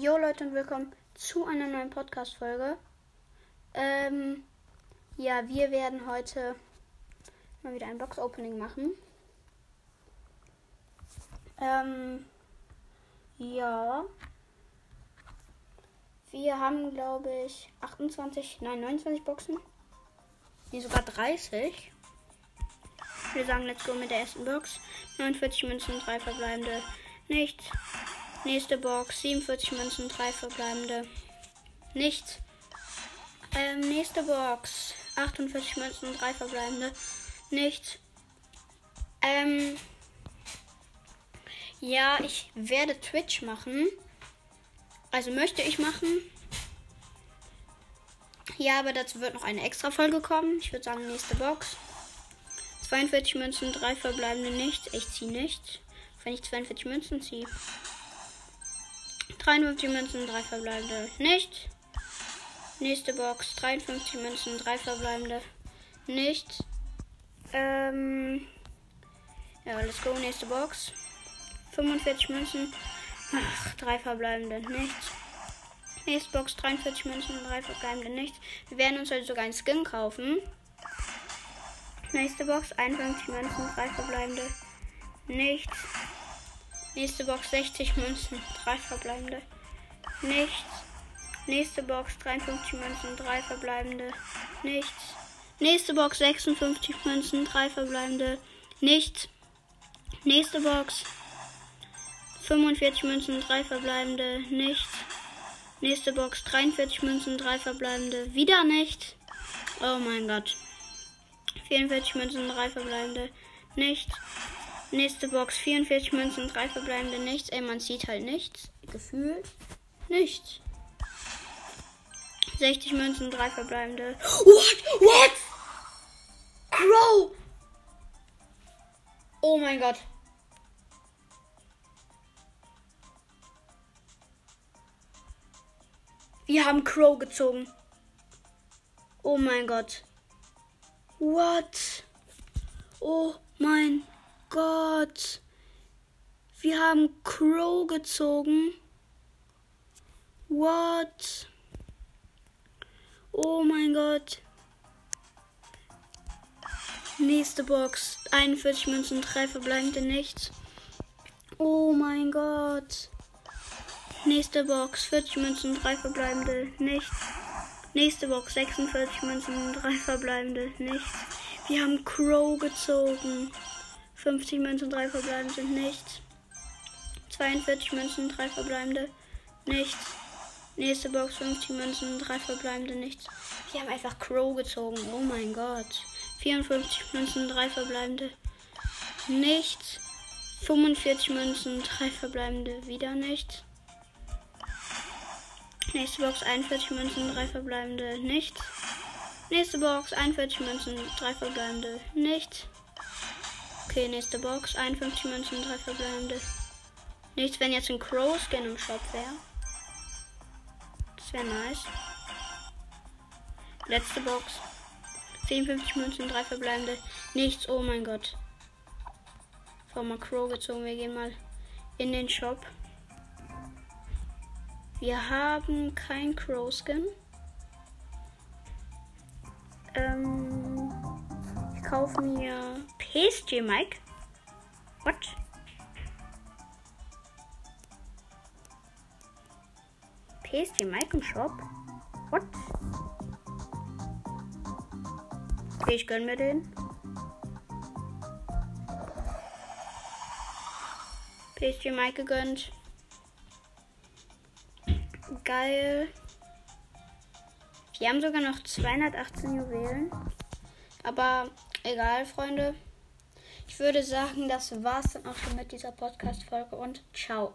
Jo Leute und willkommen zu einer neuen Podcast-Folge. Ähm, ja, wir werden heute mal wieder ein Box-Opening machen. Ähm, ja. Wir haben, glaube ich, 28, nein, 29 Boxen. Nee, sogar 30. Wir sagen, let's go mit der ersten Box. 49 Münzen, 3 verbleibende. Nichts. Nächste Box. 47 Münzen, 3 verbleibende. Nichts. Ähm, nächste Box. 48 Münzen, 3 verbleibende. Nichts. Ähm. Ja, ich werde Twitch machen. Also möchte ich machen. Ja, aber dazu wird noch eine extra Folge kommen. Ich würde sagen, nächste Box. 42 Münzen, 3 verbleibende nichts. Ich ziehe nichts. Wenn ich 42 Münzen ziehe. 53 Münzen, 3 verbleibende nichts. Nächste Box. 53 Münzen, 3 verbleibende nichts. Ähm. Ja, let's go. Nächste Box. 45 Münzen. Ach, 3 verbleibende nichts. Nächste Box 43 Münzen, 3 verbleibende nichts. Wir werden uns heute sogar einen Skin kaufen. Nächste Box 51 Münzen, 3 verbleibende nichts. Nächste Box 60 Münzen, 3 verbleibende nichts. Nächste Box 53 Münzen, 3 verbleibende nichts. Nächste Box 56 Münzen, 3 verbleibende nichts. Nächste Box 45 Münzen, 3 verbleibende nichts. Nächste Box 43 Münzen, 3 verbleibende wieder nicht. Oh mein Gott. 44 Münzen, 3 verbleibende nichts. Nächste Box 44 Münzen, 3 verbleibende nichts. Ey, man sieht halt nichts. Gefühlt nichts. 60 Münzen, 3 verbleibende. What? What? Crow! Oh mein Gott. Wir haben Crow gezogen. Oh mein Gott. What? Oh mein Gott. Wir haben Crow gezogen. What? Oh mein Gott. Nächste Box. 41 Münzen, 3 verbleibende nichts. Oh mein Gott. Nächste Box. 40 Münzen, 3 verbleibende nichts. Nächste Box. 46 Münzen, 3 verbleibende nichts. Wir haben Crow gezogen. 50 Münzen, 3 verbleibende sind nichts. 42 Münzen, 3 verbleibende nichts. Nächste Box 50 Münzen, 3 verbleibende nichts. Wir haben einfach Crow gezogen. Oh mein Gott. 54 Münzen, 3 verbleibende nichts. 45 Münzen, 3 verbleibende wieder nichts. Nächste Box 41 Münzen, 3 verbleibende nichts. Nächste Box 41 Münzen, 3 verbleibende nichts. Okay, nächste Box 51 Münzen, 3 verbleibende nichts. Wenn jetzt ein Crow Skin im Shop wäre. Das wäre nice. Letzte Box. 54 Münzen, 3 verbleibende. Nichts. Oh mein Gott. Von mal Crow gezogen. Wir gehen mal in den Shop. Wir haben kein Crow Skin. Ähm, kaufe mir PSG Mike. What? PSG Mike im Shop? What? Okay, ich gönn mir den. PSG Mike gegönnt. Geil. Wir haben sogar noch 218 Juwelen. Aber egal, Freunde. Ich würde sagen, das war's dann auch schon mit dieser Podcast-Folge und ciao.